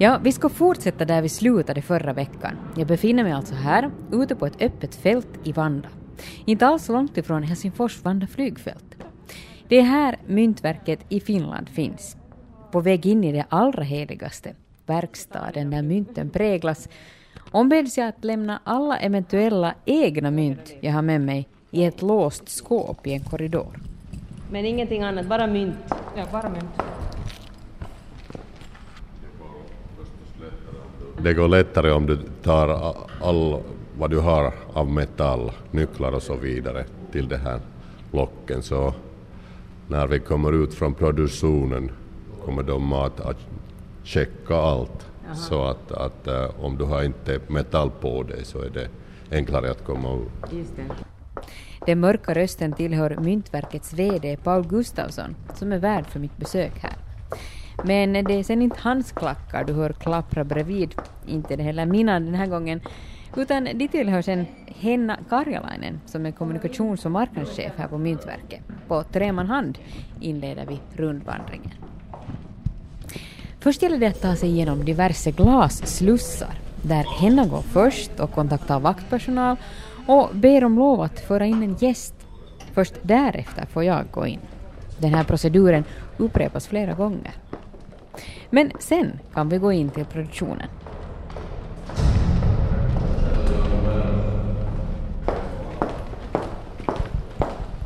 Ja, vi ska fortsätta där vi slutade förra veckan. Jag befinner mig alltså här, ute på ett öppet fält i Vanda. Inte alls långt ifrån Helsingfors Vanda flygfält. Det är här myntverket i Finland finns. På väg in i det allra heligaste, verkstaden där mynten präglas, ombeds jag att lämna alla eventuella egna mynt jag har med mig i ett låst skåp i en korridor. Men ingenting annat, bara mynt. Ja, bara mynt. Det går lättare om du tar all vad du har av metall, nycklar och så vidare till det här locken. Så när vi kommer ut från produktionen kommer de att, att checka allt. Aha. Så att, att uh, om du har inte metall på dig så är det enklare att komma ut. Just det. Den mörka rösten tillhör Myntverkets VD Paul Gustafsson som är värd för mitt besök här. Men det är sen inte hans klackar du hör klappra bredvid, inte det heller mina den här gången, utan de tillhör sen Henna Karjalainen som är kommunikations och marknadschef här på Myntverket. På tre man hand inleder vi rundvandringen. Först gäller det att ta sig igenom diverse glasslussar där Henna går först och kontaktar vaktpersonal och ber om lov att föra in en gäst. Först därefter får jag gå in. Den här proceduren upprepas flera gånger. Men sen kan vi gå in till produktionen.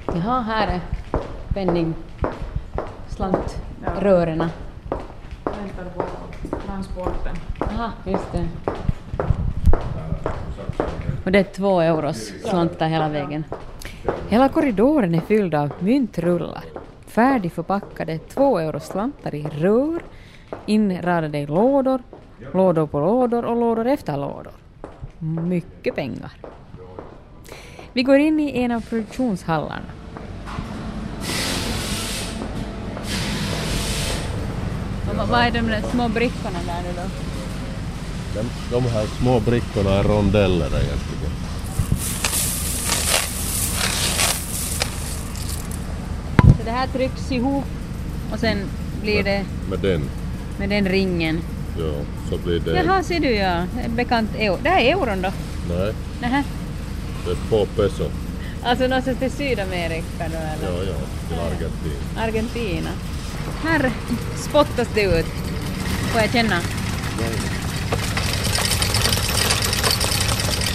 Jaha, här är penning, slantrören. Väntar på transporten. Aha, just det. Och det är två euros slantar hela vägen. Hela korridoren är fylld av myntrullar, färdigförpackade två euros slantar i rör, inradade i lådor, lådor på lådor och lådor efter lådor. Mycket pengar. Vi går in i en av produktionshallarna. Och vad är de där små brickorna där nu då? De, de här små brickorna är rondeller egentligen. Så det här trycks ihop och sen blir det Med den, med den ringen. ja, så blir det... Jaha, ser du ja. Bekant euro. Det här är euron då? Nej, Nähä. det är två peso. Alltså någonstans till Sydamerika då eller? Ja, ja, till Argentina. Argentina. Här spottas det ut. Får jag känna?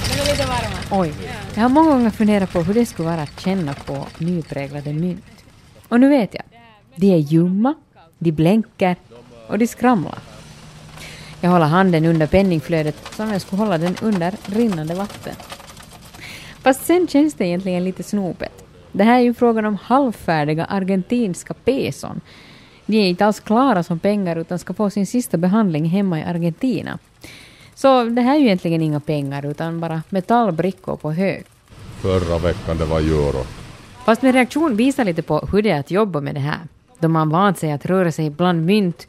Den är lite varma. Oj. Jag har många gånger funderat på hur det skulle vara att känna på nypräglade mynt. Och nu vet jag. De är ljumma, de blänker och de skramlar. Jag håller handen under penningflödet som om jag skulle hålla den under rinnande vatten. Fast sen känns det egentligen lite snopet. Det här är ju frågan om halvfärdiga argentinska peson. De är inte alls klara som pengar utan ska få sin sista behandling hemma i Argentina. Så det här är ju egentligen inga pengar utan bara metallbrickor på hög. Förra veckan det var euro. Fast min reaktion visar lite på hur det är att jobba med det här. Då man vant sig att röra sig bland mynt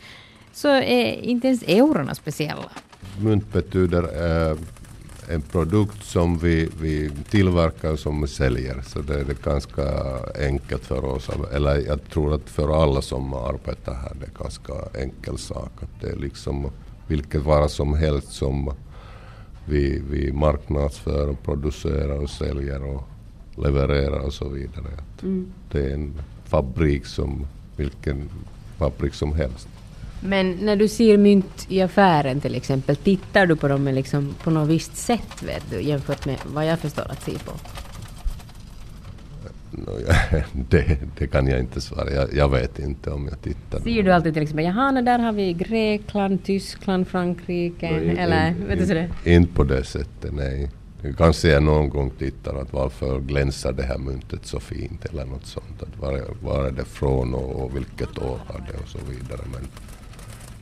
så är inte ens eurona speciella. Mynt betyder eh, en produkt som vi, vi tillverkar som vi säljer. Så det är det ganska enkelt för oss. Eller jag tror att för alla som arbetar här det är ganska enkel sak. Att det är liksom vilket vara som helst som vi, vi marknadsför, och producerar och säljer och levererar och så vidare. Att Det är en fabrik som vilken fabrik som helst. Men när du ser mynt i affären till exempel, tittar du på dem liksom på något visst sätt vet du, jämfört med vad jag förstår att se på? Nå, ja, det, det kan jag inte svara. Jag, jag vet inte om jag tittar. Ser du alltid till exempel, jaha, nej, där har vi Grekland, Tyskland, Frankrike, In- eller in- vet du sådär? in- Inte på det sättet, nej. Kanske jag någon gång tittar att varför glänsar det här myntet så fint eller något sånt. Att var, var är det från och, och vilket år har det och så vidare. Men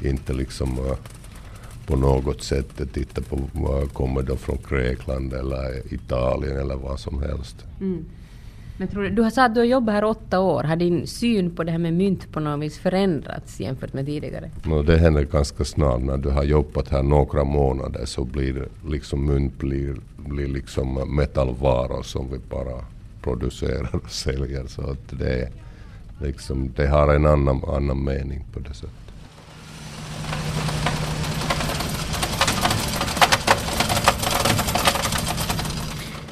inte liksom eh, på något sätt titta på vad kommer det från Grekland eller Italien eller vad som helst. Men tror du, du har sagt att du har jobbat här åtta år, har din syn på det här med mynt på något vis förändrats jämfört med tidigare? No, det händer ganska snart. När du har jobbat här några månader så blir liksom mynt blir, blir liksom metallvaror som vi bara producerar och säljer. Så att det, liksom, det har en annan, annan mening på det sättet.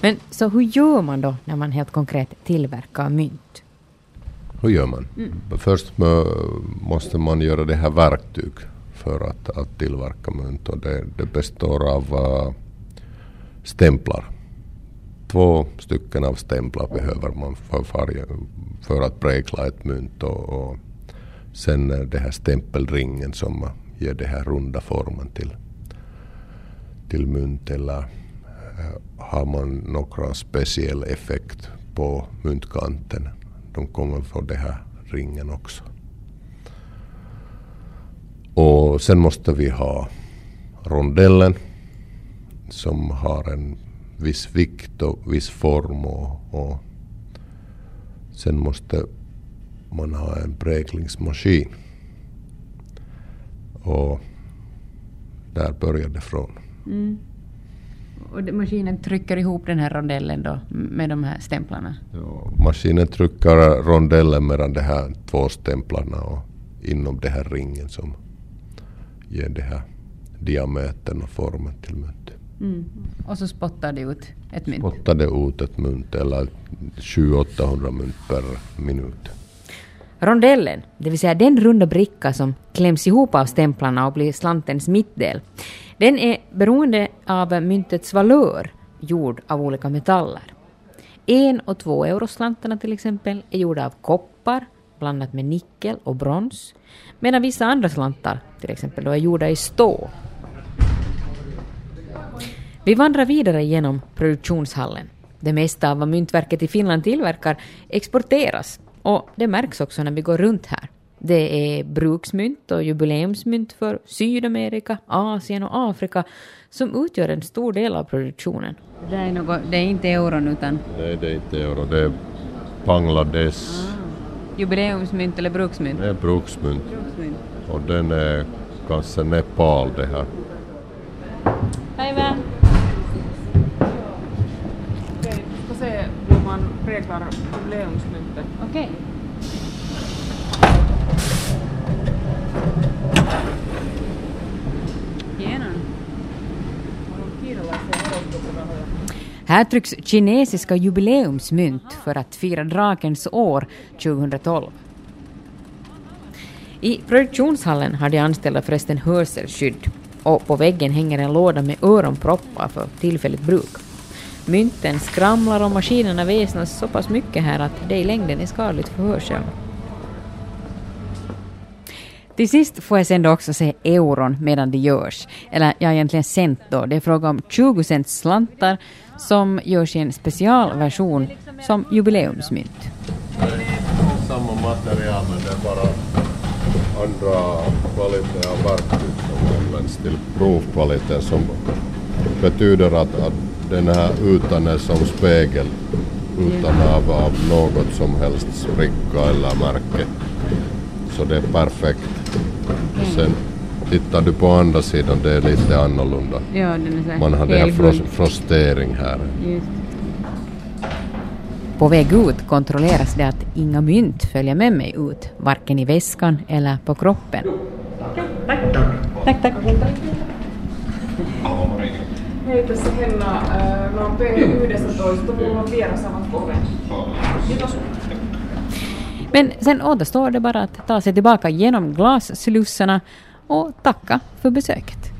Men så hur gör man då när man helt konkret tillverkar mynt? Hur gör man? Först mö- måste man göra det här verktyg för att, att tillverka mynt och det, det består av uh, stämplar. Två stycken av stämplar behöver man för, varje, för att prägla ett mynt och, och sen det här stämpelringen som ger den här runda formen till, till mynt eller Eh, har man några speciell effekt på myntkanten. De kommer från den här ringen också. Och sen måste vi ha rondellen som har en viss vikt och viss form och, och sen måste man ha en präglingsmaskin. Och där börjar det från. Mm. Och maskinen trycker ihop den här rondellen då med de här stämplarna? Ja, maskinen trycker rondellen mellan de här två stämplarna och inom den här ringen som ger det här diametern och formen till myntet. Och så spottar det ut ett mynt? Spottar det ut ett mynt eller 700-800 mynt per minut. Rondellen, det vill säga den runda bricka som kläms ihop av stämplarna och blir slantens mittdel, den är beroende av myntets valör gjord av olika metaller. En och två euroslantarna till exempel är gjorda av koppar blandat med nickel och brons, medan vissa andra slantar till exempel då är gjorda i stål. Vi vandrar vidare genom produktionshallen. Det mesta av vad Myntverket i Finland tillverkar exporteras och det märks också när vi går runt här. Det är bruksmynt och jubileumsmynt för Sydamerika, Asien och Afrika som utgör en stor del av produktionen. Det är, något, det är inte euron utan Nej, det är inte euro. Det är Bangladesh. jubileumsmynt eller bruksmynt. Det är bruksmynt. Och den är kanske Nepal det här. Päivää! Okej, vi ska se hur man präglar jubileumsmyntet. Okej. Här trycks kinesiska jubileumsmynt för att fira drakens år 2012. I produktionshallen har de anställda förresten hörselskydd och på väggen hänger en låda med öronproppar för tillfälligt bruk. Mynten skramlar och maskinerna väsnas så pass mycket här att det i längden är skadligt för hörseln. Till sist får jag sen då också se euron medan det görs. Eller ja, egentligen cent då. Det är fråga om 20 cent slantar som görs i en specialversion som jubileumsmynt. Samma material men det är bara andra kvalitet av verktyg som används till provkvalitet som betyder att, att den här ytan är som spegel utan av, av något som helst spricka eller märke. Så det är perfekt. Sen tittar du på andra sidan, det är lite annorlunda. Ja, den är Man har det här fros, frostering här. På väg ut kontrolleras det att inga mynt följer med mig ut, varken i väskan eller på kroppen. Tack, tack. Hei, tässä Henna. Äh, Me on P11. Mulla on vieras avatko oven. Kiitos. Men sen återstår det bara att ta sig tillbaka genom glasslussarna och tacka för besöket.